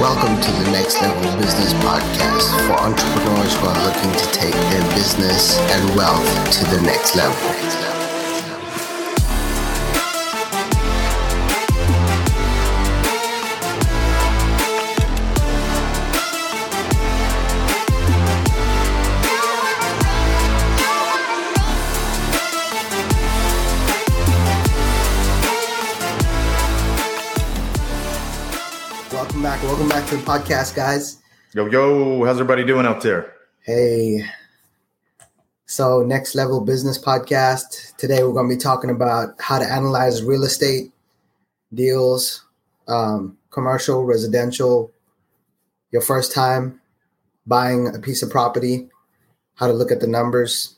Welcome to the Next Level Business Podcast for entrepreneurs who are looking to take their business and wealth to the next level. Welcome back to the podcast, guys. Yo, yo, how's everybody doing out there? Hey. So, Next Level Business Podcast. Today, we're going to be talking about how to analyze real estate deals, um, commercial, residential, your first time buying a piece of property, how to look at the numbers.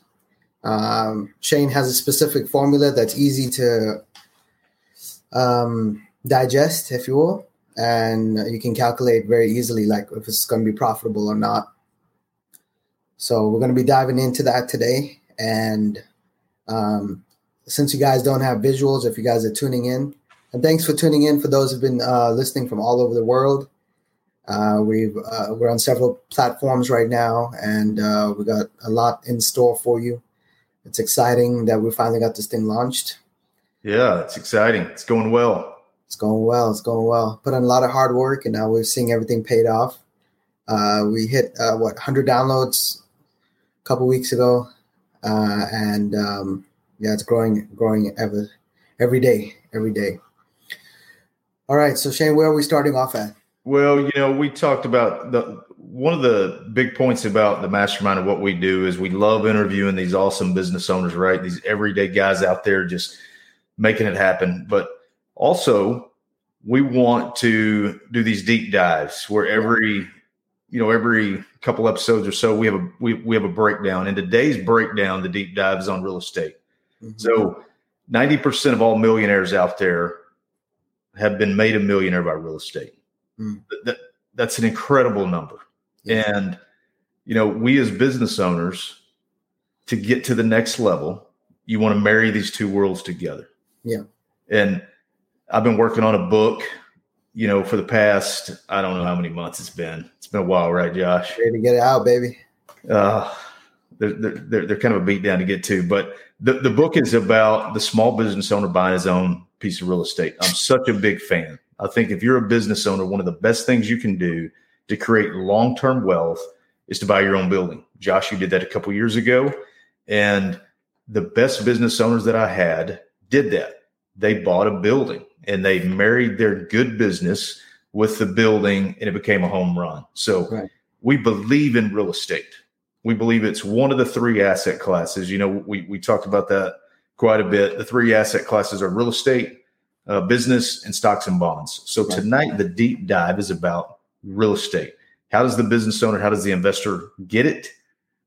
Um, Shane has a specific formula that's easy to um, digest, if you will and you can calculate very easily like if it's going to be profitable or not. So we're going to be diving into that today and um, since you guys don't have visuals if you guys are tuning in and thanks for tuning in for those who've been uh, listening from all over the world. Uh, we've uh, we're on several platforms right now and uh, we got a lot in store for you. It's exciting that we finally got this thing launched. Yeah it's exciting. It's going well it's going well. It's going well. Put in a lot of hard work, and now we're seeing everything paid off. Uh, we hit uh, what 100 downloads a couple weeks ago, uh, and um, yeah, it's growing, growing ever every day, every day. All right, so Shane, where are we starting off at? Well, you know, we talked about the one of the big points about the mastermind of what we do is we love interviewing these awesome business owners, right? These everyday guys out there just making it happen, but also, we want to do these deep dives where every you know every couple episodes or so we have a we, we have a breakdown. And today's breakdown the deep dive is on real estate. Mm-hmm. so 90% of all millionaires out there have been made a millionaire by real estate. Mm. that, that's an incredible number. Yeah. and you know we as business owners to get to the next level you want to marry these two worlds together. Yeah. And I've been working on a book, you know, for the past I don't know how many months it's been. It's been a while, right, Josh? Ready to get it out, baby. Uh, they're, they're, they're kind of a beat down to get to, but the, the book is about the small business owner buying his own piece of real estate. I'm such a big fan. I think if you're a business owner, one of the best things you can do to create long term wealth is to buy your own building. Josh, you did that a couple years ago. And the best business owners that I had did that. They bought a building and they married their good business with the building and it became a home run. So right. we believe in real estate. We believe it's one of the three asset classes. You know, we, we talked about that quite a bit. The three asset classes are real estate, uh, business, and stocks and bonds. So right. tonight, the deep dive is about real estate. How does the business owner, how does the investor get it?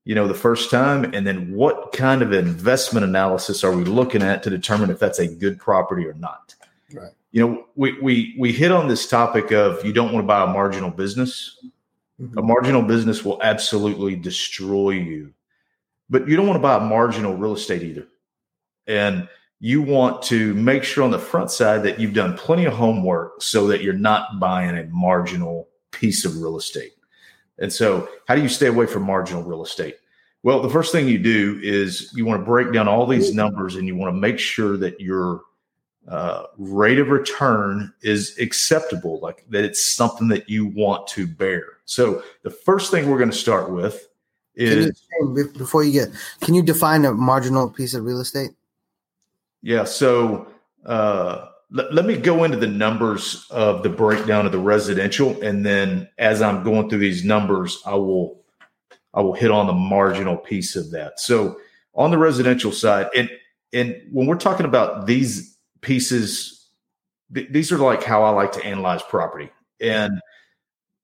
You know, the first time, and then what kind of investment analysis are we looking at to determine if that's a good property or not? Right. You know, we we we hit on this topic of you don't want to buy a marginal business. Mm-hmm. A marginal business will absolutely destroy you. But you don't want to buy a marginal real estate either. And you want to make sure on the front side that you've done plenty of homework so that you're not buying a marginal piece of real estate. And so, how do you stay away from marginal real estate? Well, the first thing you do is you want to break down all these numbers and you want to make sure that you're uh, rate of return is acceptable, like that it's something that you want to bear. So the first thing we're going to start with is you, before you get, can you define a marginal piece of real estate? Yeah. So uh, let, let me go into the numbers of the breakdown of the residential, and then as I'm going through these numbers, I will I will hit on the marginal piece of that. So on the residential side, and and when we're talking about these pieces. Th- these are like how I like to analyze property. And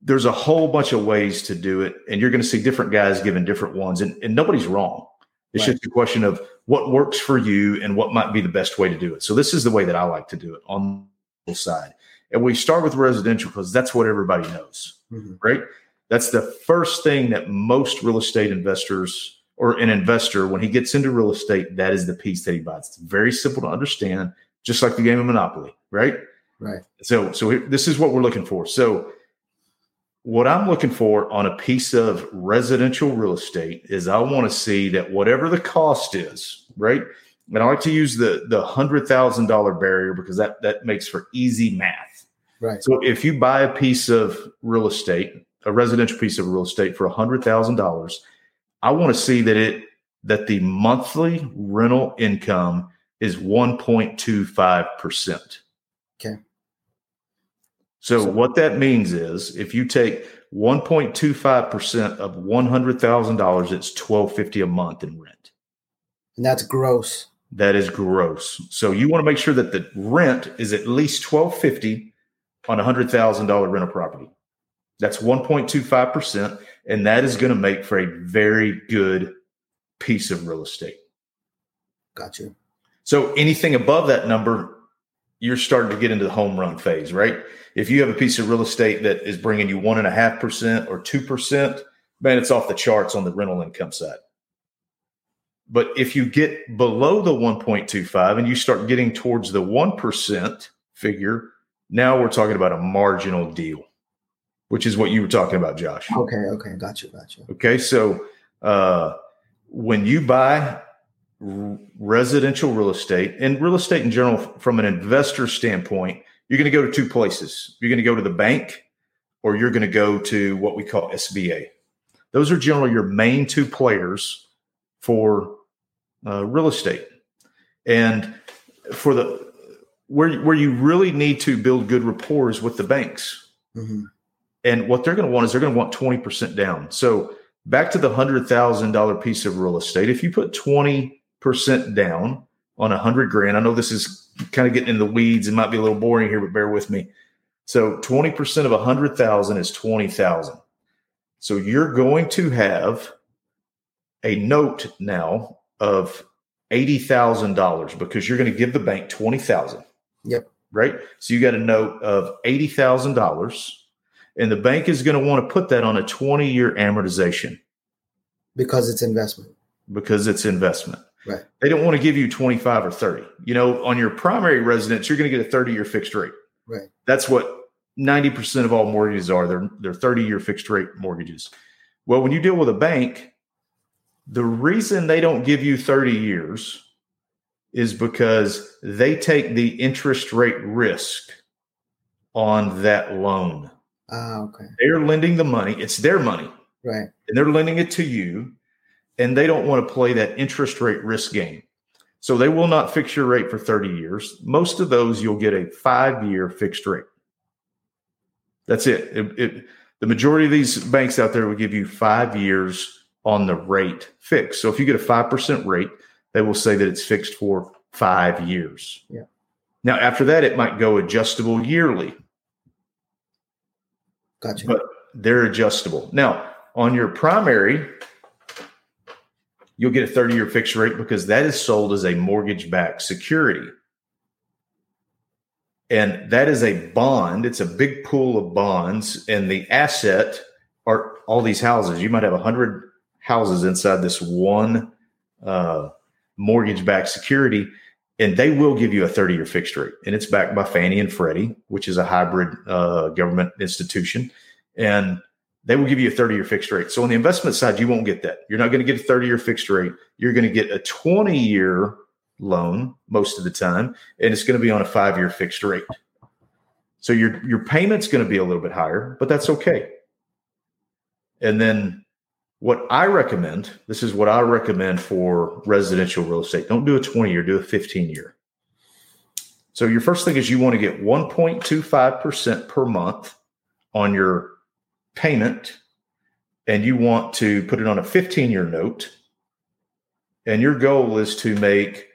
there's a whole bunch of ways to do it. And you're going to see different guys giving different ones. And, and nobody's wrong. It's right. just a question of what works for you and what might be the best way to do it. So this is the way that I like to do it on the side. And we start with residential because that's what everybody knows, mm-hmm. right? That's the first thing that most real estate investors or an investor, when he gets into real estate, that is the piece that he buys. It's very simple to understand, just like the game of Monopoly, right? Right. So, so this is what we're looking for. So, what I'm looking for on a piece of residential real estate is I want to see that whatever the cost is, right? And I like to use the the hundred thousand dollar barrier because that that makes for easy math. Right. So if you buy a piece of real estate, a residential piece of real estate for a hundred thousand dollars, I want to see that it that the monthly rental income is 1.25%. Okay. So, So- what that means is if you take 1.25% of $100,000, it's 1250 a month in rent. And that's gross. That is gross. So you want to make sure that the rent is at least 1250 on a $100,000 rental property. That's 1.25%. And that is going to make for a very good piece of real estate. Got you. So anything above that number, you're starting to get into the home run phase, right? If you have a piece of real estate that is bringing you one and a half percent or two percent, man, it's off the charts on the rental income side. But if you get below the 1.25 and you start getting towards the 1% figure, now we're talking about a marginal deal, which is what you were talking about, Josh. Okay. Okay. Got you. Got you. Okay, so uh, when you buy r- residential real estate and real estate in general, from an investor standpoint, you're going to go to two places. You're going to go to the bank, or you're going to go to what we call SBA. Those are generally your main two players for uh, real estate, and for the where where you really need to build good rapport is with the banks. hmm And what they're going to want is they're going to want 20% down. So back to the $100,000 piece of real estate, if you put 20% down on a hundred grand, I know this is kind of getting in the weeds It might be a little boring here, but bear with me. So 20% of a hundred thousand is 20,000. So you're going to have a note now of $80,000 because you're going to give the bank 20,000. Yep. Right. So you got a note of $80,000 and the bank is going to want to put that on a 20 year amortization Because it's investment. because it's investment. Right. They don't want to give you 25 or 30. You know, on your primary residence, you're going to get a 30 year fixed rate. Right. That's what 90% of all mortgages are. They're they're 30 year fixed rate mortgages. Well, when you deal with a bank, the reason they don't give you 30 years is because they take the interest rate risk on that loan. Ah, okay. They're lending the money, it's their money, Right. and they're lending it to you, and they don't want to play that interest rate risk game. So they will not fix your rate for 30 years. Most of those you'll get a five year fixed rate. That's it. It- it- The majority of these banks out there will give you five years on the rate fixed. So if you get a 5% rate, they will say that it's fixed for five years. Yeah. Now, after that, it might go adjustable yearly Got you. but they're adjustable. Now, on your primary, you'll get a 30 year fixed rate because that is sold as a mortgage backed security. And that is a bond, it's a big pool of bonds, and the asset are all these houses. You might have 100 houses inside this one uh, mortgage backed security, and they will give you a 30 year fixed rate. And it's backed by Fannie and Freddie, which is a hybrid uh, government institution. And they will give you a 30 year fixed rate. So on the investment side, you won't get that. You're not going to get a 30 year fixed rate. You're going to get a 20 year loan most of the time, and it's going to be on a five year fixed rate. So your your payment's going to be a little bit higher, but that's okay. And then what I recommend, this is what I recommend for residential real estate. Don't do a 20 year, do a 15 year. So your first thing is you want to get 1.25% per month on your payment and you want to put it on a 15 year note and your goal is to make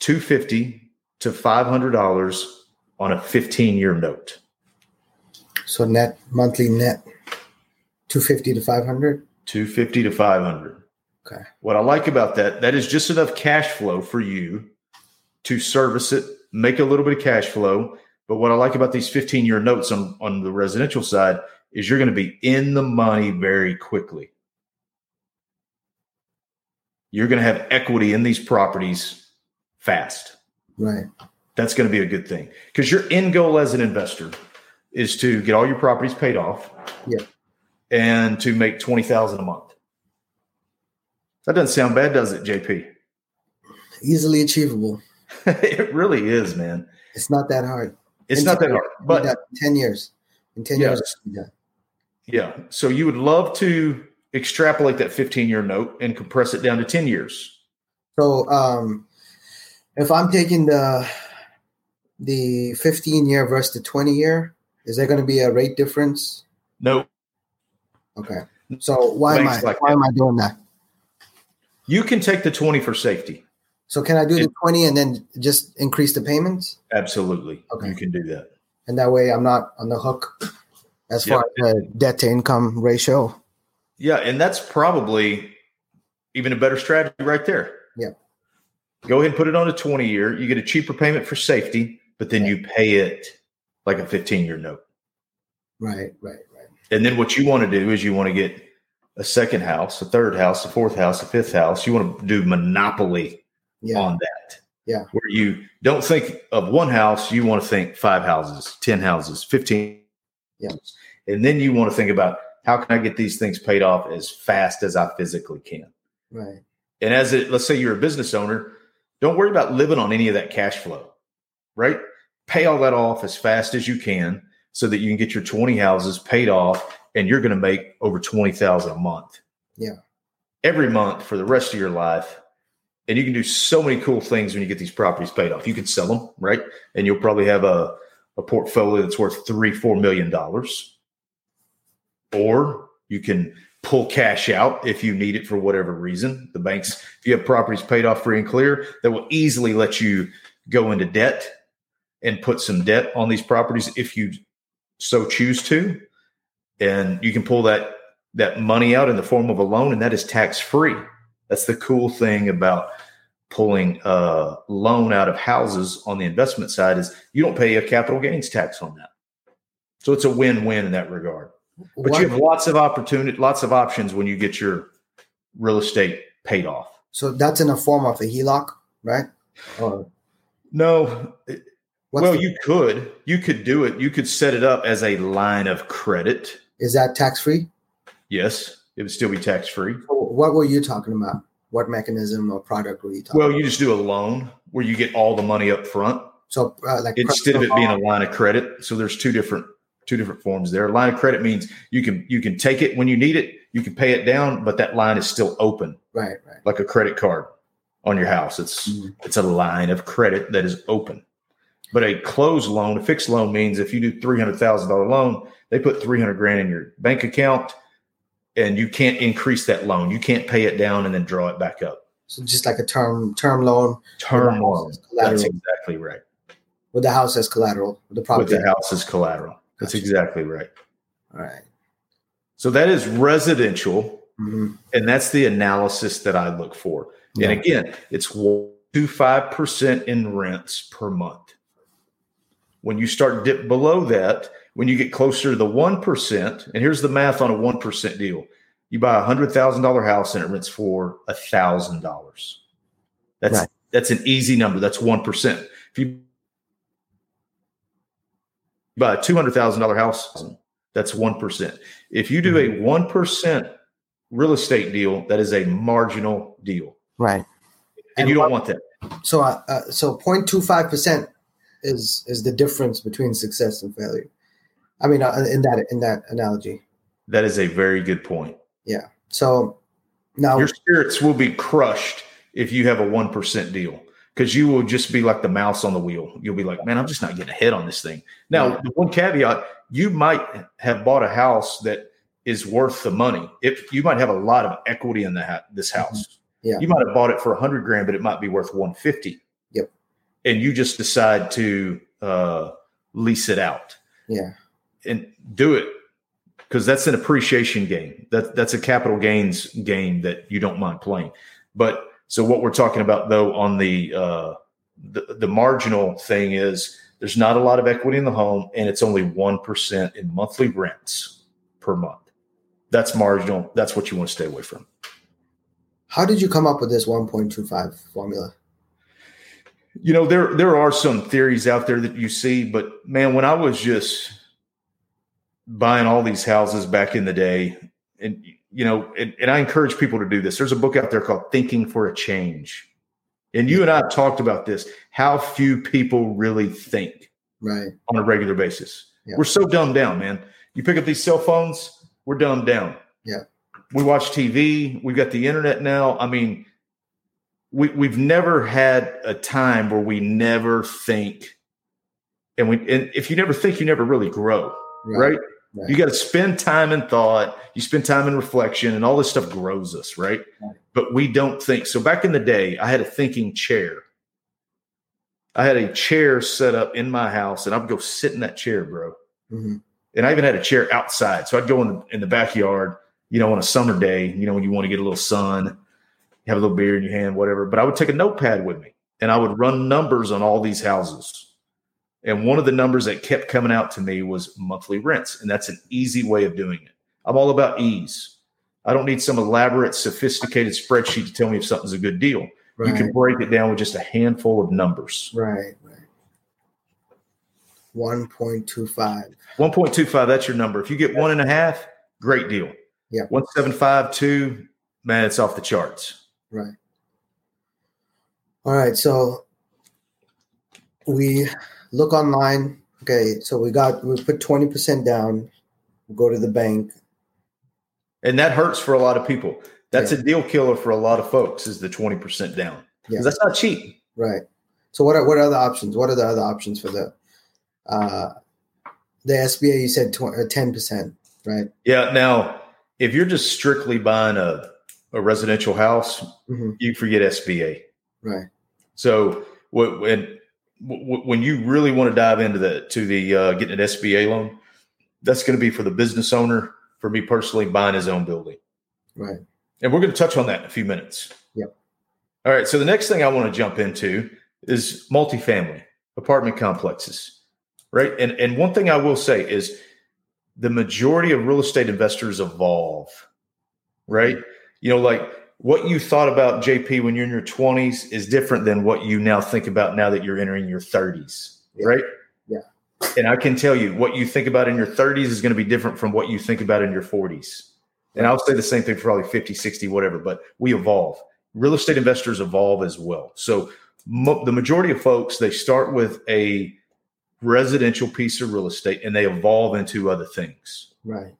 250 to $500 on a 15 year note. So net monthly net, two fifty to five hundred. 250 to 500. Okay. What I like about that, that is just enough cash flow for you to service it, make a little bit of cash flow. But what I like about these 15 year notes on, on the residential side is you're going to be in the money very quickly. you're going to have equity in these properties fast. Right. That's going to be a good thing because your end goal as an investor is to get all your properties paid off. Yeah. And to make 20,000 a month. That doesn't sound bad, does it, JP? Easily achievable. it really is, man. It's not that hard. It's In not that hard. But that 10 years. In 10 Yes. years. Yeah. So you would love to extrapolate that 15 year note and compress it down to 10 years. So um, if I'm taking the the 15 year versus the 20 year, is there going to be a rate difference? No, Okay. So why am I like why that. am I doing that? you can take the 20 for safety. So can I do the 20 and then just increase the payments? Absolutely. Okay. You can do that. And that way I'm not on the hook as Yep. far as the debt to income ratio. Yeah. And that's probably even a better strategy right there. Yeah. Go ahead and put it on a 20 year. You get a cheaper payment for safety, but then you pay it like a 15 year note. Right, right, right. And then what you want to do is you want to get a second house, a third house, a fourth house, a fifth house. You want to do monopoly Yeah. on that. Yeah. Where you don't think of one house, you want to think five houses, 10 houses, 15. Yeah. And then you want to think about how can I get these things paid off as fast as I physically can. Right. And as it, let's say you're a business owner, don't worry about living on any of that cash flow, right? Pay all that off as fast as you can so that you can get your 20 houses paid off and you're going to make over 20,000 a month. Yeah. Every month for the rest of your life. And you can do so many cool things when you get these properties paid off. You can sell them, right? And you'll probably have a, a portfolio that's worth three, four million dollars. Or you can pull cash out if you need it for whatever reason. The banks, if you have properties paid off free and clear, that will easily let you go into debt and put some debt on these properties if you so choose to. And you can pull that that money out in the form of a loan, and that is tax free. That's the cool thing about pulling a loan out of houses on the investment side is you don't pay a capital gains tax on that. So it's a win-win in that regard. But What- you have lots of opportunity, lots of options when you get your real estate paid off. so that's in a form of a HELOC, right? Or No, well, the- you could, you could do it. You could set it up as a line of credit. is that tax free? Yes, it would still be tax free. What were you talking about? What mechanism or product were you talking Well, about? you just do a loan where you get all the money up front So uh, like instead of it being a line of credit. So there's two different two different forms there. Line of credit means you can you can take it when you need it, you can pay it down, but that line is still open, right, right. like a credit card on your house. It's Mhm. it's a line of credit that is open. But a closed loan, a fixed loan means if you do three hundred thousand dollar loan, they put three hundred grand in your bank account, and you can't increase that loan. You can't pay it down and then draw it back up. So just like a term term loan Term loan. house as collateral. That's exactly right. with the house as collateral, with the property. With the house as collateral. That's Gotcha. exactly right. All right. So that is residential, Mhm. and that's the analysis that I look for. Yeah. And again, it's one to five percent in rents per month. When you start dip below that, when you get closer to the one percent, and here's the math on a one percent deal: you buy a hundred thousand dollar house and it rents for a thousand dollars. That's Right. that's an easy number. That's one percent. If you buy a two hundred thousand dollar house, that's one percent. If you do a one percent real estate deal, that is a marginal deal, Right. and you don't want that. So uh, uh, so 0.25 percent is is the difference between success and failure. I mean, uh, in that in that analogy. That is a very good point. Yeah. So now, Your spirits will be crushed if you have a one percent deal because you will just be like the mouse on the wheel. You'll be like, man, I'm just not getting ahead on this thing. Now, Yeah. the one caveat: you might have bought a house that is worth the money. If you might have a lot of equity in the ha- this house, Mm-hmm. Yeah. you might have bought it for a hundred grand, but it might be worth one fifty. Yep. And you just decide to uh, lease it out. yeah, and do it because that's an appreciation game. That that's a capital gains game that you don't mind playing. But so what we're talking about though on the uh, the, the marginal thing is there's not a lot of equity in the home and it's only one percent in monthly rents per month. That's marginal. That's what you want to stay away from. How did you come up with this 1.25 formula? You know, there there are some theories out there that you see, but man, when I was just buying all these houses back in the day, and you know, and, and I encourage people to do this. There's a book out there called Thinking for a Change. And you and I have talked about this, how few people really think right on a regular basis. Yeah. We're so dumbed down, man. You pick up these cell phones, we're dumbed down. Yeah. We watch TV, we've got the internet now. I mean, we we've never had a time where we never think and we and if you never think, you never really grow, right? Right. You got to spend time in thought, you spend time in reflection, and all this stuff grows us, right? Right. But we don't think. So back in the day, I had a thinking chair. I had a chair set up in my house, and I would go sit in that chair, bro. Mhm. And I even had a chair outside. So I'd go in the, in the backyard, you know, on a summer day, you know, when you want to get a little sun, have a little beer in your hand, whatever. But I would take a notepad with me and I would run numbers on all these houses. And one of the numbers that kept coming out to me was monthly rents. And that's an easy way of doing it. I'm all about ease. I don't need some elaborate, sophisticated spreadsheet to tell me if something's a good deal. Right. You can break it down with just a handful of numbers. right. Right. 1.25. 1.25, that's your number. If you get one and a half, great deal. Yeah. 175, two, man, it's off the charts. Right. All right. So we look online. Okay. So we got, we put 20% down, We'll go to the bank. And that hurts for a lot of people. That's Yeah. a deal killer for a lot of folks is the 20% down? Yeah. That's not cheap. Right. So what are, what are the options? What are the other options for the, uh, the SBA? You said uh, 10%, right? Yeah. Now, if you're just strictly buying a, a residential house, hmm you forget SBA. Right. So what when wh- when you really want to dive into the to the uh, getting an SBA loan, that's going to be for the business owner. For me personally, buying his own building. Right. And we're going to touch on that in a few minutes. Yep. All right. So the next thing I want to jump into is multifamily apartment complexes. Right. And and one thing I will say is the majority of real estate investors evolve. Right. You know, like what you thought about JP when you're in your 20s is different than what you now think about now that you're entering your 30s. Yeah. Right. Yeah. And I can tell you what you think about in your 30s is going to be different from what you think about in your 40s. And I'll say the same thing for probably 50, 60, whatever, but we evolve. Real estate investors evolve as well. So mo- the majority of folks, they start with a residential piece of real estate and they evolve into other things. Right.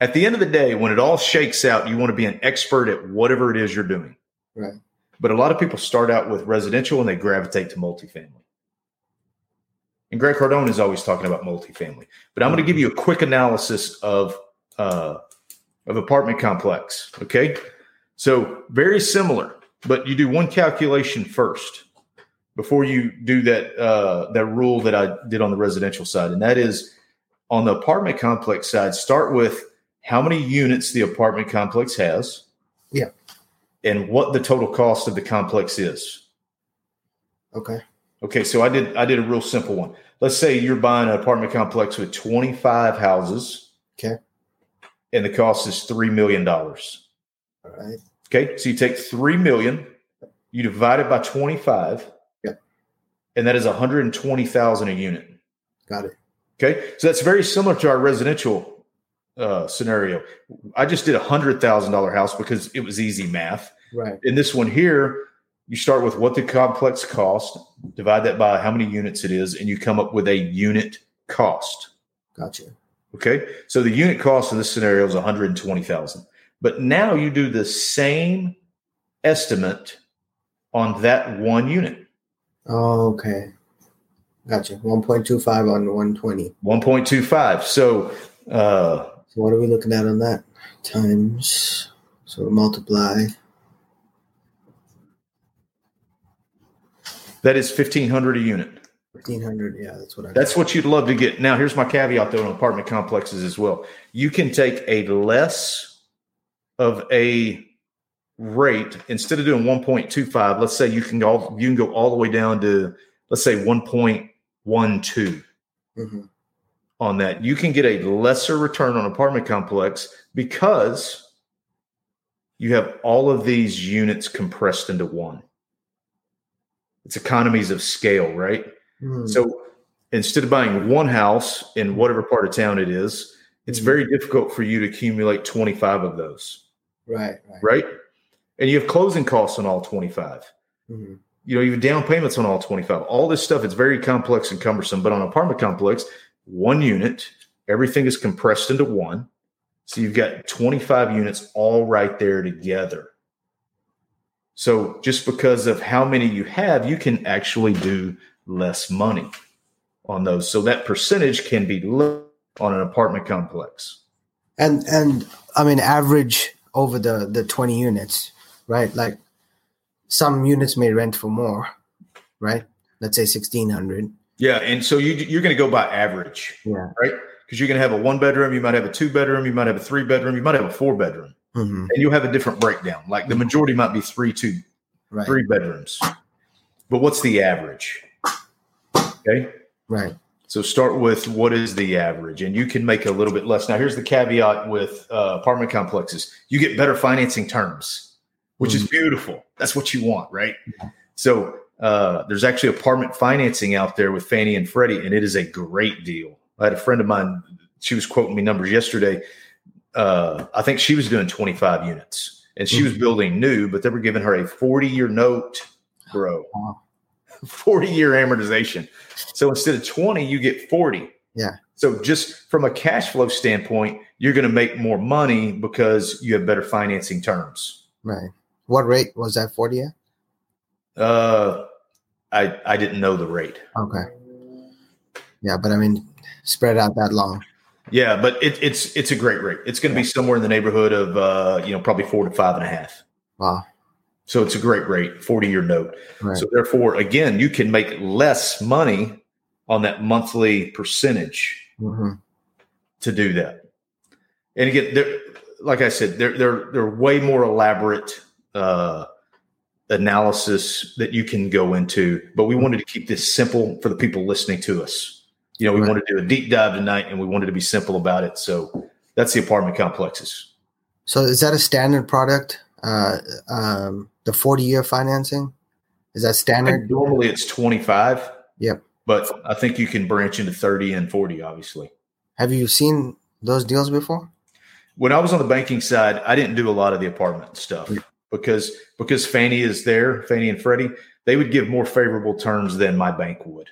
At the end of the day, when it all shakes out, you want to be an expert at whatever it is you're doing. Right. But a lot of people start out with residential and they gravitate to multifamily. And Grant Cardone is always talking about multifamily. But I'm going to give you a quick analysis of uh, of apartment complex. Okay, so very similar, but you do one calculation first before you do that uh, that rule that I did on the residential side, and that is on the apartment complex side. Start with how many units the apartment complex has. Yeah. And what the total cost of the complex is. Okay. Okay, so I did I did a real simple one. Let's say you're buying an apartment complex with 25 houses. Okay. And the cost is three million dollars. All right. Okay, so you take three million, you divide it by 25. Yeah. And that is 120,000 a unit. Got it. Okay, so that's very similar to our residential uh, scenario. I just did a hundred thousand dollar house because it was easy math. Right. In this one here, you start with what the complex cost, divide that by how many units it is, and you come up with a unit cost. Gotcha. Okay, so the unit cost in this scenario is one hundred and twenty thousand. But now you do the same estimate on that one unit, Oh, okay. Gotcha. 1.25 on 120. one point two five. So uh, what are we looking at on that? Times. So multiply. that is fifteen hundred a unit. 1500. Yeah, that's what I That's what you'd love to get. Now, here's my caveat though on apartment complexes as well. You can take a less of a rate instead of doing 1.25. Let's say you can go you can go all the way down to let's say 1.12 hmm on that. You can get a lesser return on apartment complex because you have all of these units compressed into one. It's economies of scale, right? Mm. So instead of buying one house in whatever part of town it is, it's Mhm. very difficult for you to accumulate 25 of those, right, right. right? And you have closing costs on all 25. Mhm. You know, you have down payments on all 25. All this stuff, it's very complex and cumbersome. But on an apartment complex, one unit, everything is compressed into one. So you've got 25 units all right there together. So just because of how many you have, you can actually do less money on those. So that percentage can be low on an apartment complex. And and I mean average over the the 20 units, right? Like some units may rent for more, right? Let's say 1600. Yeah, and so you you're going to go by average, Yeah. right? Because you're going to have a one bedroom, you might have a two bedroom, you might have a three bedroom, you might have a four bedroom, hmm and you'll have a different breakdown. Like the majority might be three, two, Right. three bedrooms, but what's the average? Okay, Right. so start with what is the average, and you can make a little bit less. Now, here's the caveat with uh, apartment complexes: you get better financing terms, which is beautiful. That's what you want, right? So uh, there's actually apartment financing out there with Fannie and Freddie, and it is a great deal. I had a friend of mine; she was quoting me numbers yesterday. Uh, I think she was doing 25 units, and she was building new, but they were giving her a 40 year note, bro. Wow. 40 year amortization. So instead of 20, you get 40. Yeah. So just from a cash flow standpoint, you're going to make more money because you have better financing terms. Right. What rate was that 40 at? Uh, I I didn't know the rate. Okay. Yeah, but I mean, spread out that long. Yeah, but it, it's it's a great rate. It's going to be somewhere in the neighborhood of uh, you know probably four to five and a half. Wow. So it's a great rate, 40 year note. Right. So therefore, again, you can make less money on that monthly percentage hmm to do that. And again, they're, like I said, they're they're they're way more elaborate uh, analysis that you can go into. But we wanted to keep this simple for the people listening to us. You know, we Right. wanted to do a deep dive tonight, and we wanted to be simple about it. So that's the apartment complexes. So is that a standard product? Uh, um, the 40 year financing? Is that standard? normally it's twenty five. Yep. But I think you can branch into thirty and forty. Obviously. Have you seen those deals before? when I was on the banking side, I didn't do a lot of the apartment stuff. Because because Fannie is there, Fannie and Freddie, they would give more favorable terms than my bank would.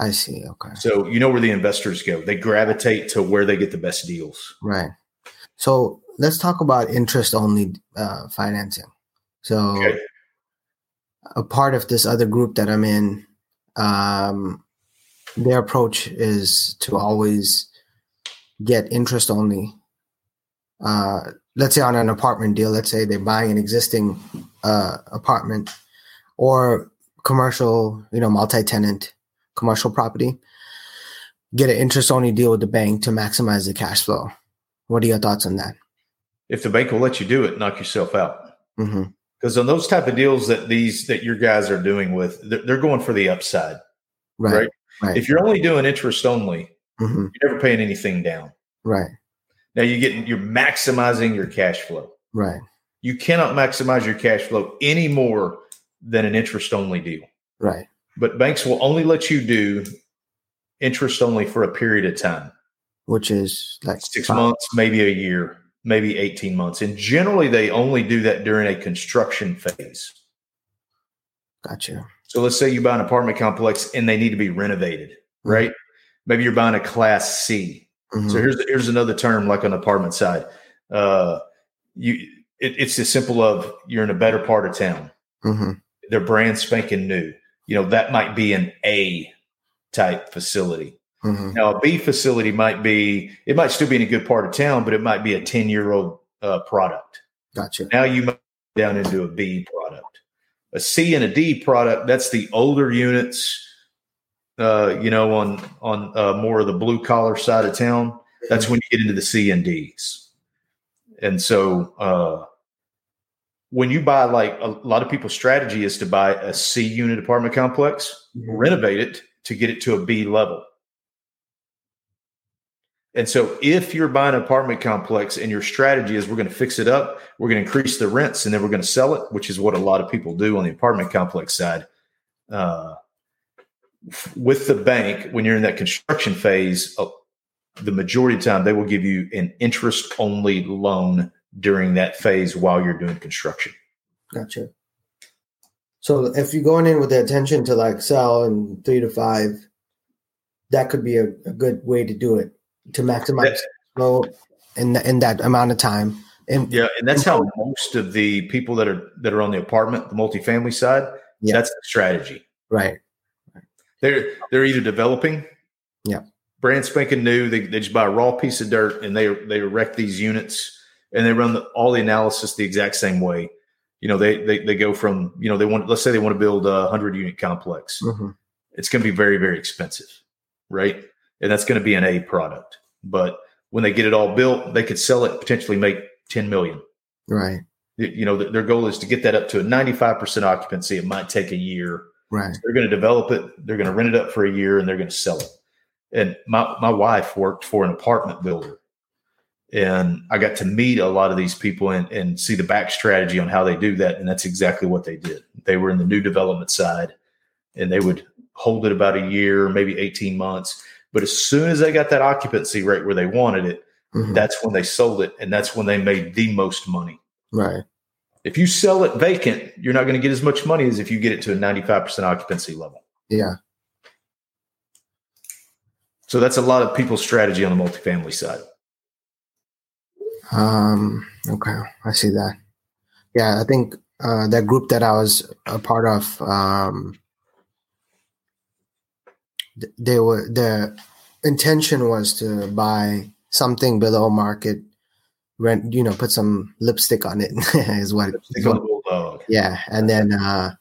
I see. Okay. So you know where the investors go. They gravitate to where they get the best deals. Right. So let's talk about interest only uh, financing. So Okay. a part of this other group that I'm in, um, their approach is to always get interest only. Uh, let's say on an apartment deal, let's say they're buying an existing uh, apartment or commercial, you know, multi-tenant commercial property, get an interest only deal with the bank to maximize the cash flow. What are your thoughts on that? If the bank will let you do it, knock yourself out. Because on those type of deals that these that your guys are doing with, they're, they're going for the upside. Right. Right. Right. If you're only doing interest only, hmm you're never paying anything down. Right. Now you get you're maximizing your cash flow. Right. you cannot maximize your cash flow any more than an interest only deal. Right. But banks will only let you do interest only for a period of time Which is like six five- months, maybe a year, maybe 18 months. And generally, they only do that during a construction phase. Gotcha. So let's say you buy an apartment complex and they need to be renovated, right? Maybe you're buying a class C. Mhm. So here's here's another term like on apartment side. Uh, you it, it's as simple of you're in a better part of town. Mhm. they're brand spanking new. You know, that might be an A type facility. Mhm. Now, a B facility might be, it might still be in a good part of town, but it might be a 10 year old uh, product. Gotcha. Now you might down into a B product. A C and a D product, that's the older units, uh, you know, on, on uh, more of the blue collar side of town. That's when you get into the C and Ds. And so, uh, when you buy like a lot of people's strategy is to buy a C unit apartment complex, Mhm. renovate it to get it to a B level. And so if you're buying an apartment complex and your strategy is we're going to fix it up, we're going to increase the rents, and then we're going to sell it, which is what a lot of people do on the apartment complex side. Uh, with the bank, when you're in that construction phase, uh, the majority of the time they will give you an interest only loan during that phase while you're doing construction. Gotcha. So if you're going in with the intention to like sell in three to five, that could be a, a good way to do it to maximize flow in in that amount of time. And yeah, and that's how most of the people that are that are on the apartment, the multifamily side, yeah. that's the strategy. Right. They're they're either developing, yeah, brand spanking new. They, they just buy a raw piece of dirt and they they erect these units and they run the, all the analysis the exact same way. You know, they they they go from you know they want let's say they want to build a hundred unit complex. Mm-hmm. It's going to be very very expensive, right? And that's going to be an A product. But when they get it all built, they could sell it potentially make ten million. Right. You know, their goal is to get that up to a ninety five percent occupancy. It might take a year. Right. So they're going to develop it. They're going to rent it up for a year, and they're going to sell it. And my my wife worked for an apartment builder and I got to meet a lot of these people and, and see the back strategy on how they do that. And that's exactly what they did. They were in the new development side and they would hold it about a year, maybe 18 months. But as soon as they got that occupancy rate where they wanted it, mm-hmm. that's when they sold it. And that's when they made the most money. Right. If you sell it vacant, you're not going to get as much money as if you get it to a 95% occupancy level. Yeah. So that's a lot of people's strategy on the multifamily side. Um, okay, I see that. Yeah, I think uh, that group that I was a part of, um, they were the intention was to buy something below market, rent, you know, put some lipstick on it is what. Lipstick on bulldog. Yeah, and then uh,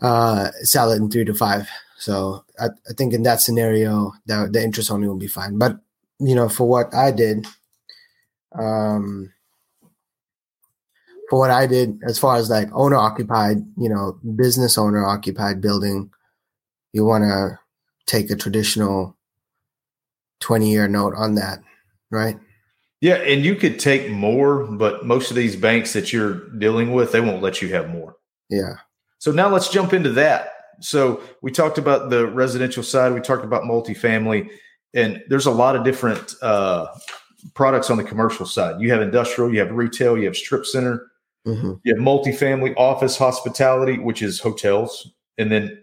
uh, sell it in three to five. So I, I think in that scenario, that the interest only will be fine. But you know, for what I did, um, for what I did as far as like owner occupied, you know, business owner occupied building, you want to take a traditional 20 year note on that, right? Yeah, and you could take more, but most of these banks that you're dealing with, they won't let you have more. Yeah. So now let's jump into that. So we talked about the residential side, we talked about multifamily, and there's a lot of different uh, products on the commercial side. You have industrial, you have retail, you have strip center, mm-hmm. you have multifamily, office, hospitality, which is hotels, and then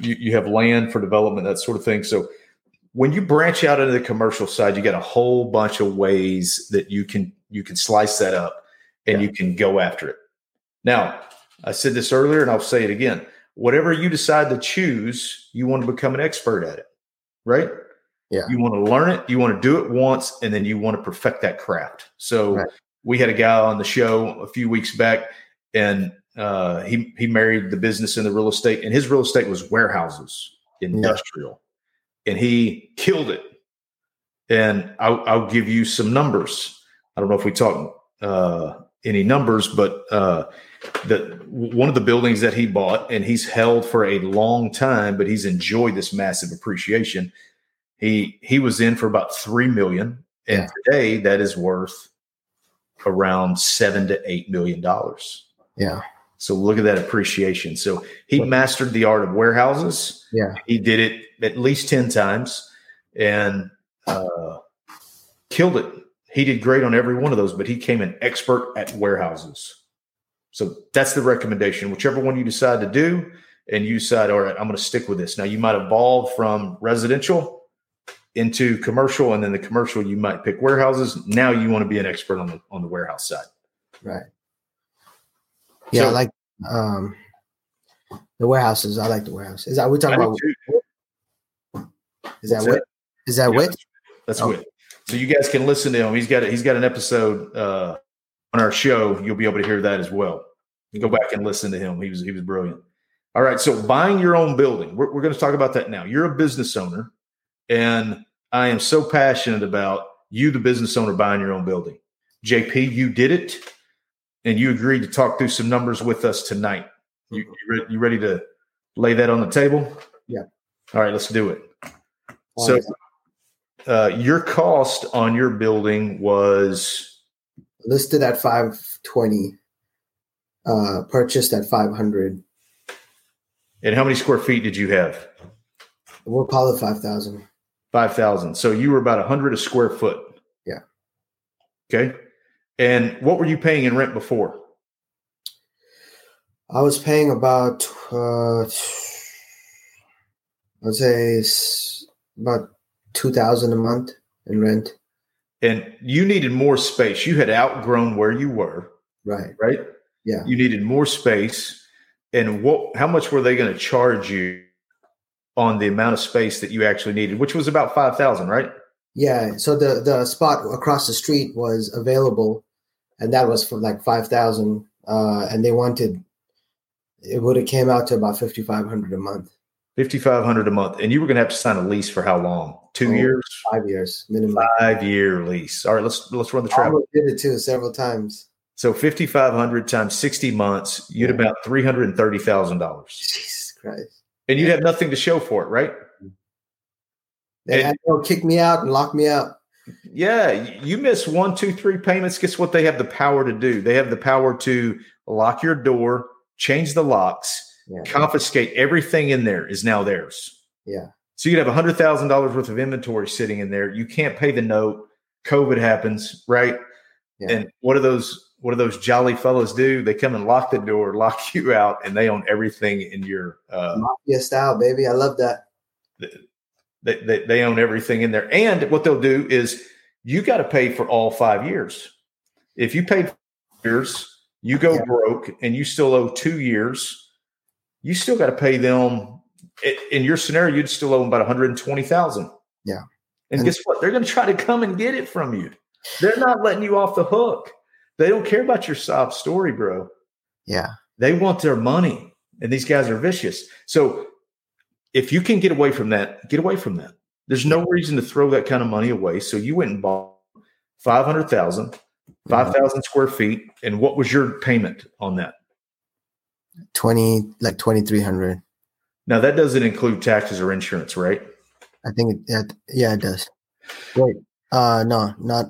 you, you have land for development, that sort of thing. So when you branch out into the commercial side, you got a whole bunch of ways that you can you can slice that up and yeah. you can go after it. Now, I said this earlier and I'll say it again. Whatever you decide to choose, you want to become an expert at it, right? Yeah. You want to learn it, you want to do it once, and then you want to perfect that craft. So right. we had a guy on the show a few weeks back, and uh, he he married the business and the real estate, and his real estate was warehouses, industrial. And he killed it. And I'll, I'll, give you some numbers. I don't know if we talk uh, any numbers, but uh, the one of the buildings that he bought, and he's held for a long time, but he's enjoyed this massive appreciation he he was in for about three million, and yeah. today that is worth around seven to eight million dollars. Yeah. So look at that appreciation. So he mastered the art of warehouses. Yeah. He did it at least 10 times and uh, killed it. He did great on every one of those, but he came an expert at warehouses. So that's the recommendation. Whichever one you decide to do, and you decide, all right, I'm going to stick with this. Now, you might evolve from residential into commercial, and then the commercial you might pick warehouses. Now you want to be an expert on the on the warehouse side. Right. Yeah, so, I like um the warehouses. I like the warehouse. Is that we talking about? Is that what? Is that yeah, That's, what. So you guys can listen to him. He's got a, he's got an episode uh, on our show. You'll be able to hear that as well. You go back and listen to him. He was he was brilliant. All right. So buying your own building. We're, we're going to talk about that now. You're a business owner. And I am so passionate about you, the business owner, buying your own building. JP, you did it, and you agreed to talk through some numbers with us tonight. You, you, re- you ready to lay that on the table? Yeah. All right, let's do it. So, uh, your cost on your building was listed at 520 uh purchased at 500 and how many square feet did you have? we'll call it 5000 Five thousand. So you were about a hundred a square foot. Yeah. Okay. And what were you paying in rent before? i was paying about uh i'd say about 2000 a month in rent And you needed more space. You had outgrown where you were, right right? Yeah. You needed more space. And what? How much were they going to charge you on the amount of space that you actually needed, which was about five thousand, right? yeah so the the spot across the street was available and that was for like 5000 uh and they wanted it would have came out to about 5500 a month Fifty five hundred a month, and you were going to have to sign a lease for how long? Two Oh. years, five years minimum five year lease. All right, let's let's run the I travel. almost did it too several times So fifty five hundred times sixty months, you'd Yeah. about three hundred and thirty thousand dollars, jesus christ and you'd have nothing to show for it, right? they And- had to kick me out and lock me out Yeah, you miss one, two, three payments. Guess what? They have the power to do. They have the power to lock your door, change the locks, yeah confiscate everything in there is now theirs. yeah So you'd have hundred thousand dollars worth of inventory sitting in there. You can't pay the note. COVID happens, right? Yeah. And what do those what do those jolly fellows do? They come and lock the door, lock you out, and they own everything in your uh, mafia style baby i love that they, they, they own everything in there. And what they'll do is you got to pay for all five years. If you paid years, you go Yeah. broke and you still owe two years, you still got to pay them. In your scenario, you'd still owe them about 120,000. Yeah. And, And- guess what? They're going to try to come and get it from you. They're not letting you off the hook. They don't care about your sob story, bro. yeah They want their money, and these guys are vicious. So, if you can get away from that, get away from that. There's no reason to throw that kind of money away. So you went and bought 500,000, 5,000 square feet. And what was your payment on that? 20 like 2300 Now, that doesn't include taxes or insurance, right? i think it, yeah, yeah it does wait uh no not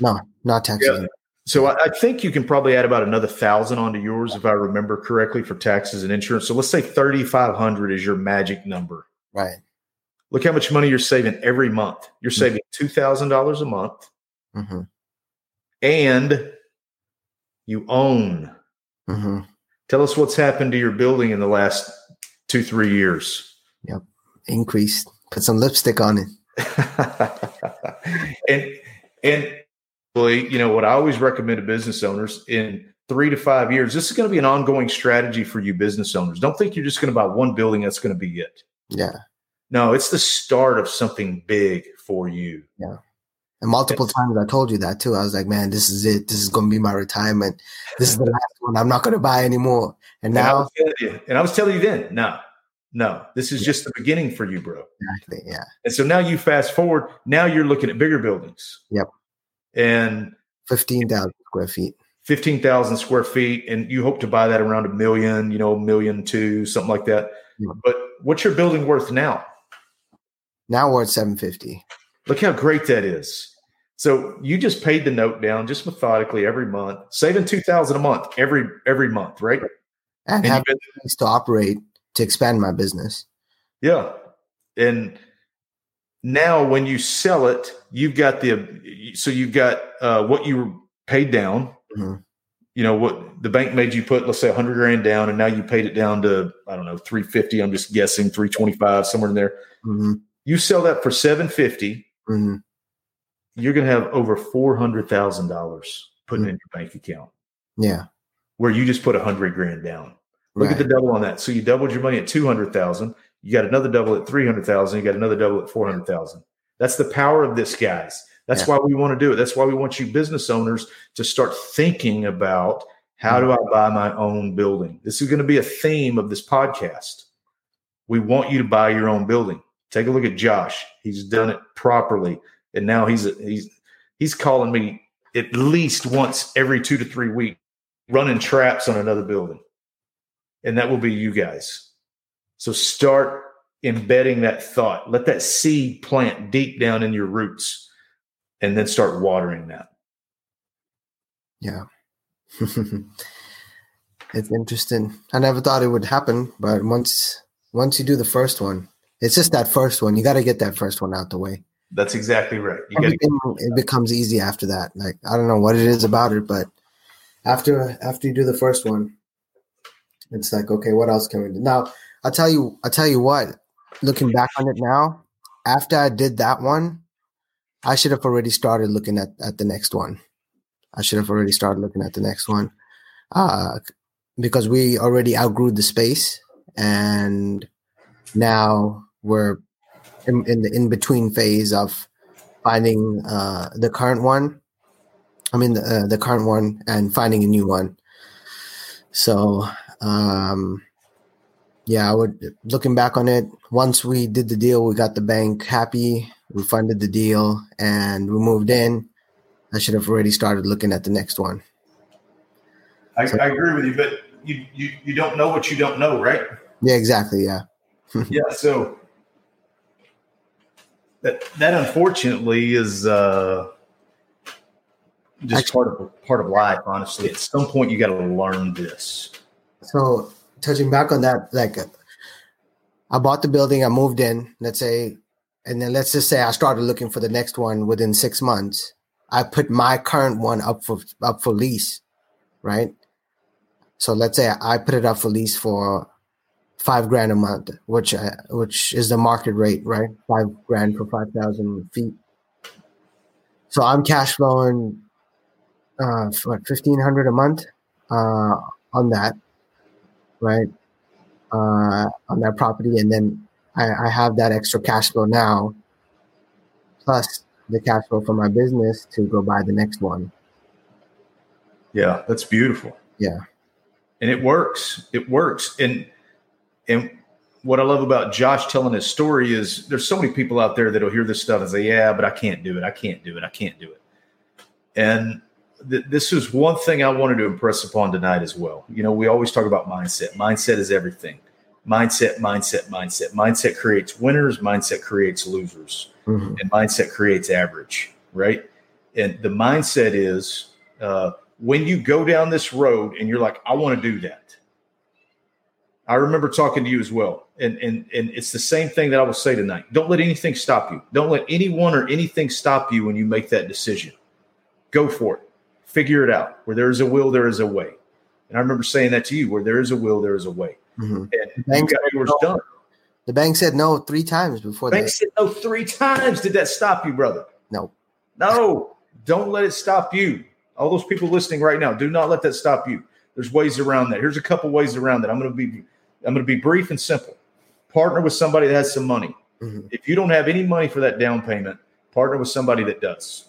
no not taxes Yeah. So I, I think you can probably add about another thousand onto yours, if I remember correctly, for taxes and insurance. So let's say 3,500 is your magic number. right Look how much money you're saving every month. You're saving $2,000 a month. hmm and you own. hmm Tell us what's happened to your building in the last two, three years. Yep, increased put some lipstick on it and and you know what I always recommend to business owners in three to five years, this is going to be an ongoing strategy for you business owners. Don't think you're just going to buy one building, that's going to be it. yeah No, it's the start of something big for you. Yeah. And multiple times i told you that too i was like man this is it this is going to be my retirement this is the last one i'm not going to buy anymore and And I, now was telling you, and I was telling you then, no, no, this is just the beginning for you, bro. exactly yeah And so now you fast forward, now you're looking at bigger buildings. Yep. And 15000 square feet 15,000 square feet, and you hope to buy that around a million, you know, a million two, something like that. Yeah. But what's your building worth now? now we're at 750 Look how great that is. So you just paid the note down just methodically every month, saving 2000 a month every every month, right? and And have been, to operate to expand my business yeah. And now when you sell it, you've got the so you've got uh, what you paid down. Mhm. You know what the bank made you put, let's say, hundred grand down, and now you paid it down to I don't know three fifty. I'm just guessing three twenty five somewhere in there. hmm You sell that for seven fifty. hmm You're going to have over four hundred thousand dollars putting Mm. in your bank account, yeah where you just put a hundred grand down. Look right. at the double on that. So you doubled your money at two hundred thousand. You got another double at three hundred thousand. You got another double at four hundred thousand. That's the power of this, guys. That's Yeah. why we want to do it. That's why we want you business owners to start thinking about how do I buy my own building. This is going to be a theme of this podcast. We want you to buy your own building. Take a look at Josh. He's done it properly, and now he's he's he's calling me at least once every two to three weeks, running traps on another building and that will be you guys. So start embedding that thought. Let that seed plant deep down in your roots and then start watering that. Yeah. it's interesting. I never thought it would happen, but once once you do the first one, it's just that first one. You got to get that first one out the way. That's exactly right. You Everything, it becomes easy after that. Like I don't know what it is about it, but after after you do the first one, it's like okay, what else can we do? Now I'll tell you. I'll tell you what. Looking back on it now, after I did that one, I should have already started looking at at the next one. I should have already started looking at the next one, uh, because we already outgrew the space, and now we're in, in the in between phase of finding uh, the current one. I mean, the, uh, the current one and finding a new one. So, um, yeah, I would looking back on it. Once we did the deal, we got the bank happy. We funded the deal and we moved in. I should have already started looking at the next one. I, so, I agree with you, but you, you you don't know what you don't know, right? Yeah, exactly. Yeah. yeah. So that that unfortunately is uh, just Actually, part of part of life. Honestly, at some point you got to learn this. So touching back on that, like I bought the building, I moved in. Let's say, and then let's just say I started looking for the next one within six months. I put my current one up for up for lease, right? So let's say I put it up for lease for five grand a month, which uh, which is the market rate, right? Five grand for five thousand feet. So I'm cash flowing uh, fifteen hundred a month uh, on that, right? Uh, on that property, and then I, I have that extra cash flow now, plus the cash flow from my business to go buy the next one. Yeah, that's beautiful. Yeah, and it works. It works, and and what I love about Josh telling his story is there's so many people out there that'll hear this stuff and say, "Yeah, but I can't do it. I can't do it. I can't do it." And th- this is one thing I wanted to impress upon tonight as well. You know, we always talk about mindset. Mindset is everything. Mindset, mindset, mindset. Mindset creates winners. Mindset creates losers, mm-hmm. and mindset creates average. Right? And the mindset is uh, when you go down this road and you're like, "I want to do that." I remember talking to you as well. And, and, and it's the same thing that I will say tonight. Don't let anything stop you. Don't let anyone or anything stop you when you make that decision. Go for it. Figure it out. Where there is a will, there is a way. And I remember saying that to you where there is a will, there is a way. Mm-hmm. And the bank, yours no. done. The bank said no three times before the bank that. said no three times. Did that stop you, brother? No. No. Don't let it stop you. All those people listening right now, do not let that stop you. There's ways around that. Here's a couple ways around that. I'm going to be I'm going to be brief and simple. Partner with somebody that has some money. Mm-hmm. If you don't have any money for that down payment, partner with somebody that does.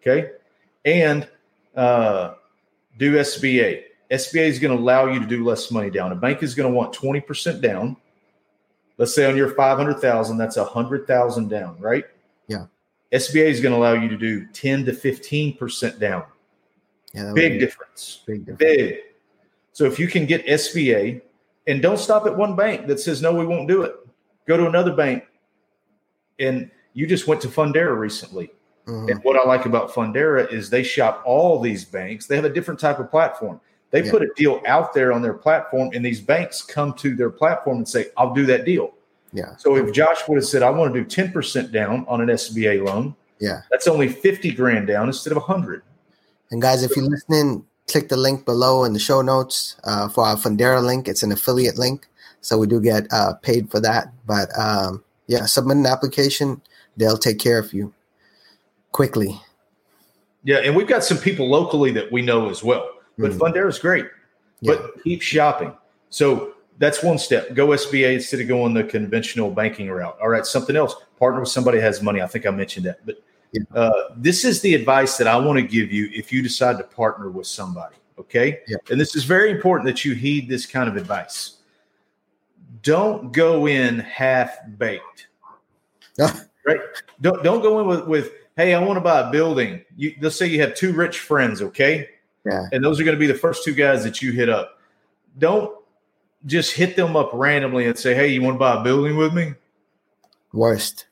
Okay. And uh, do SBA. SBA is going to allow you to do less money down. A bank is going to want 20% down. Let's say on your 500,000, that's a hundred thousand down, right? Yeah. SBA is going to allow you to do 10 to 15% down. Yeah, big difference. Big difference. Big. So if you can get SBA and don't stop at one bank that says, no, we won't do it. Go to another bank. And you just went to Fundera recently. Mm-hmm. And what I like about Fundera is they shop all these banks. They have a different type of platform. They yeah. put a deal out there on their platform, and these banks come to their platform and say, I'll do that deal. Yeah. So if Josh would have said, I want to do 10% down on an SBA loan, yeah, that's only 50 grand down instead of 100. And guys, if you're listening, click the link below in the show notes uh, for our Fundera link. It's an affiliate link, so we do get uh, paid for that. But um, yeah, submit an application; they'll take care of you quickly. Yeah, and we've got some people locally that we know as well. But mm. Fundera is great, yeah. but keep shopping. So that's one step. Go SBA instead of going the conventional banking route. All right, something else. Partner with somebody has money. I think I mentioned that, but uh, this is the advice that I want to give you if you decide to partner with somebody. Okay. Yeah. And this is very important that you heed this kind of advice. Don't go in half baked. right. Don't don't go in with, with hey, I want to buy a building. You, let's say you have two rich friends, okay? Yeah. And those are going to be the first two guys that you hit up. Don't just hit them up randomly and say, hey, you want to buy a building with me? Worst.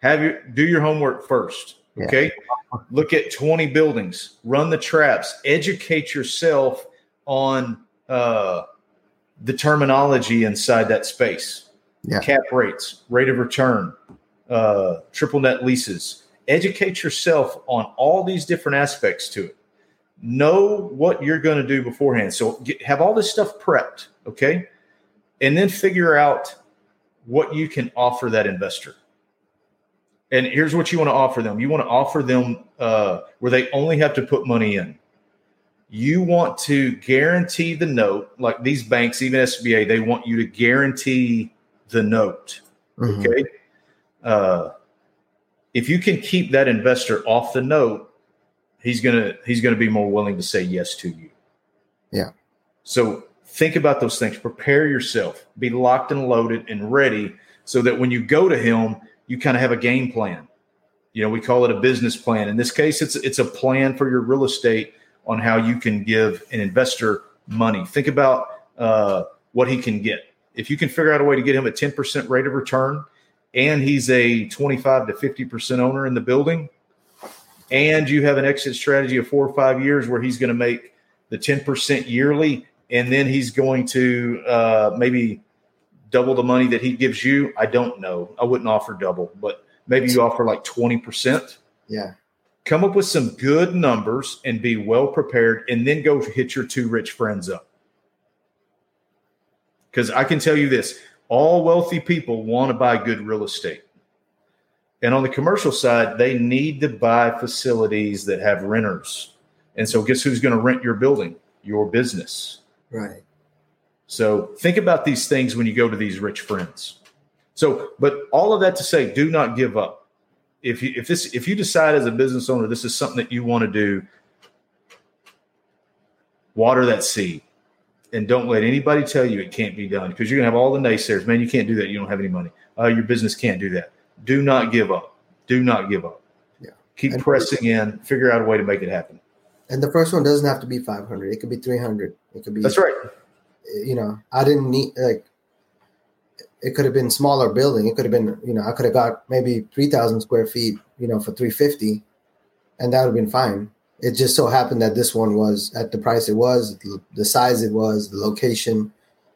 Have your do your homework first. Yeah. Okay. Look at 20 buildings, run the traps, educate yourself on uh, the terminology inside that space. Yeah. Cap rates, rate of return, uh, triple net leases. Educate yourself on all these different aspects to it. Know what you're going to do beforehand. So get, have all this stuff prepped, okay? And then figure out what you can offer that investor. And here's what you want to offer them you want to offer them uh, where they only have to put money in. You want to guarantee the note, like these banks, even SBA, they want you to guarantee the note. Mhm. Okay. Uh, if you can keep that investor off the note, he's gonna he's gonna be more willing to say yes to you. Yeah. So think about those things. Prepare yourself. Be locked and loaded and ready, so that when you go to him, you kind of have a game plan. You know, we call it a business plan. In this case, it's it's a plan for your real estate on how you can give an investor money. Think about uh, what he can get. If you can figure out a way to get him a 10% rate of return and he's a 25 to 50% owner in the building, and you have an exit strategy of four or five years where he's going to make the 10% yearly, and then he's going to uh, maybe double the money that he gives you. I don't know. I wouldn't offer double, but maybe you offer like 20% Yeah. come up with some good numbers and be well prepared and then go hit your two rich friends up because i can tell you this all wealthy people want to buy good real estate and on the commercial side they need to buy facilities that have renters and so guess who's going to rent your building your business Right. so think about these things when you go to these rich friends. So, but all of that to say, do not give up. If you if this if you decide as a business owner this is something that you want to do, water that seed, and don't let anybody tell you it can't be done because you're gonna have all the naysayers. Man, you can't do that. You don't have any money. Uh, your business can't do that. Do not give up. Do not give up. Yeah. Keep And- pressing in. Figure out a way to make it happen. And the first one doesn't have to be 500. It could be 300. It could be, That's right. you know, I didn't need, like, it could have been smaller building. It could have been, you know, I could have got maybe 3,000 square feet, you know, for 350 and that would have been fine. It just so happened that this one was at the price it was, the size it was, the location,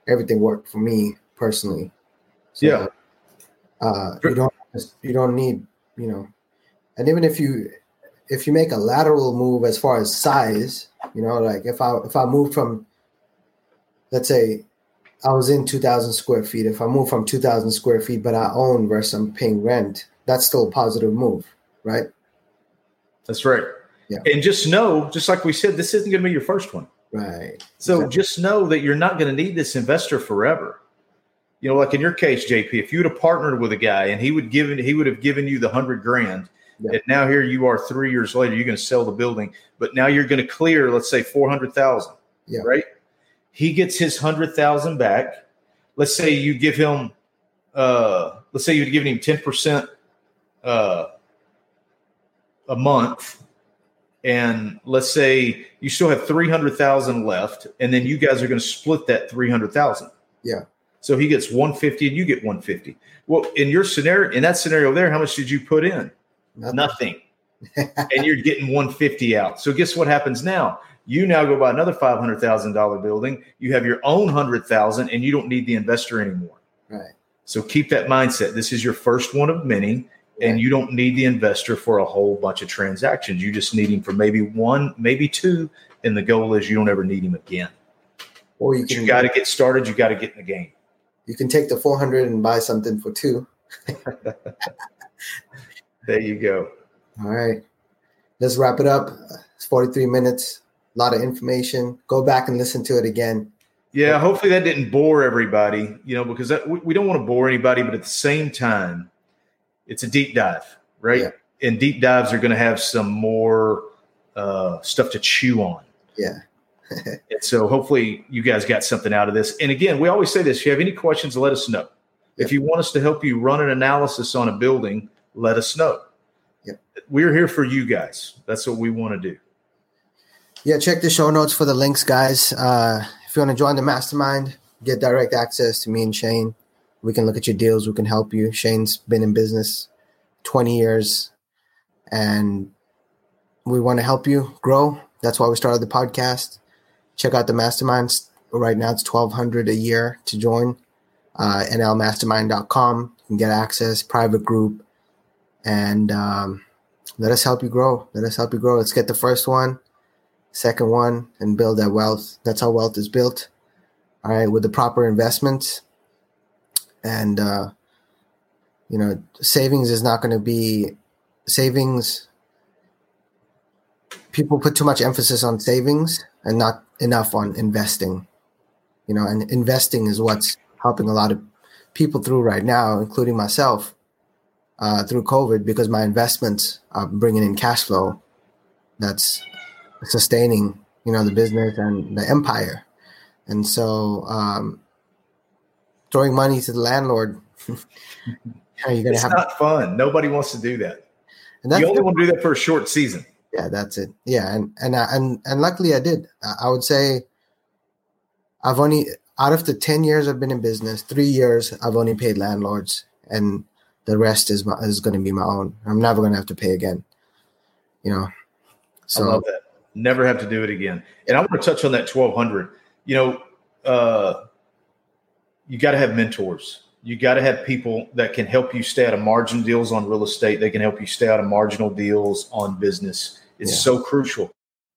everything worked for me personally. So, Yeah. Uh, you don't, you don't need, you know, and even if you, if you make a lateral move as far as size, you know, like if I if I move from, let's say, I was in two thousand square feet. If I move from two thousand square feet, but I own versus I'm paying rent, that's still a positive move, right? That's right. Yeah. And just know, just like we said, this isn't going to be your first one. Right. So Exactly. just know that you're not going to need this investor forever. You know, like in your case, JP, if you would have partnered with a guy and he would given he would have given you the hundred grand, Yeah. and now here you are three years later, you're going to sell the building, but now you're going to clear, let's say, four hundred thousand. Yeah. Right. He gets his hundred thousand back. Let's say you give him, uh, let's say you'd given him ten percent, uh, a month and let's say you still have 300,000 left and then you guys are going to split that 300,000. Yeah. So he gets 150 and you get 150. Well, in your scenario in that scenario there, how much did you put in? Nothing. Nothing. and you're getting 150 out. So guess what happens now? You now go buy another $500,000 building. You have your own 100,000 and you don't need the investor anymore. Right. So keep that mindset. This is your first one of many and you don't need the investor for a whole bunch of transactions. You just need him for maybe one, maybe two, and the goal is you don't ever need him again. Or you you got to get started. You got to get in the game. you can take the 400 and buy something for two. There you go. All right. Let's wrap it up. It's 43 minutes. A lot of information. Go back and listen to it again. Yeah, hopefully that didn't bore everybody. You know, because that, we, we don't want to bore anybody, but at the same time, it's a deep dive, right? Yeah. And deep dives are going to have some more uh, stuff to chew on. Yeah. And so hopefully you guys got something out of this. And again, we always say this if you have any questions, let us know. If you want us to help you run an analysis on a building, let us know. Yep. We're here for you guys. That's what we want to do. Yeah, check the show notes for the links, guys. Uh, if you want to join the mastermind, get direct access to me and Shane. We can look at your deals. We can help you. Shane's been in business 20 years and we want to help you grow. That's why we started the podcast. Check out the masterminds. Right now it's 1200 a year to join. Uh, nlmastermind.com. You can get access, private group, and um, let us help you grow. Let us help you grow. Let's get the first one, second one, and build that wealth. That's how wealth is built. All right, with the proper investments. And, uh, you know, savings is not going to be savings. People put too much emphasis on savings and not enough on investing. You know, and investing is what's helping a lot of people through right now, including myself, uh, through COVID, because my investments are bringing in cash flow that's sustaining, you know, the business and the empire. And so, um, throwing money to the landlord, you're gonna it's have not fun. Nobody wants to do that. And that's you only want to do that for a short season. Yeah, that's it. Yeah, and and and and luckily I did. I would say I've only out of the 10 years I've been in business, three years I've only paid landlords, and the rest is my, is going to be my own. I'm never going to have to pay again. You know, so I love that. Never have to do it again. And I want to touch on that 1200. You know, uh, you got to have mentors. You got to have people that can help you stay out of margin deals on real estate. They can help you stay out of marginal deals on business. It's yeah. so crucial.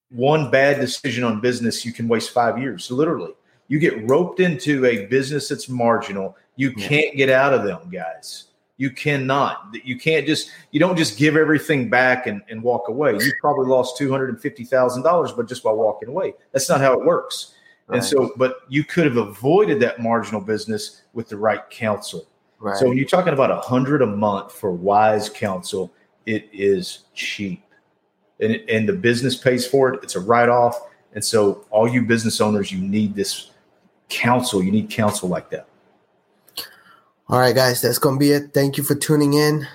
One bad decision on business, you can waste five years, literally you get roped into a business that's marginal. You can't get out of them, guys. You cannot. You can't just. You don't just give everything back and, and walk away. You probably lost two hundred and fifty thousand dollars, but just by walking away. That's not how it works. Right. And so, but you could have avoided that marginal business with the right counsel. Right. So when you're talking about a hundred a month for wise counsel, it is cheap, and it, and the business pays for it. It's a write off. And so, all you business owners, you need this counsel. You need counsel like that. All right, guys, that's going to be it. Thank you for tuning in.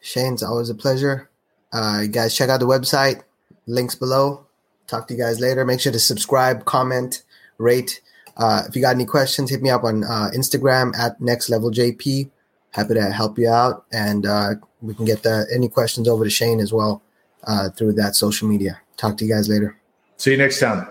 Shane's always a pleasure. Uh, guys, check out the website, links below. Talk to you guys later. Make sure to subscribe, comment, rate. Uh, if you got any questions, hit me up on uh, Instagram at Next Level JP. Happy to help you out, and uh, we can get the, any questions over to Shane as well uh, through that social media. Talk to you guys later. See you next time.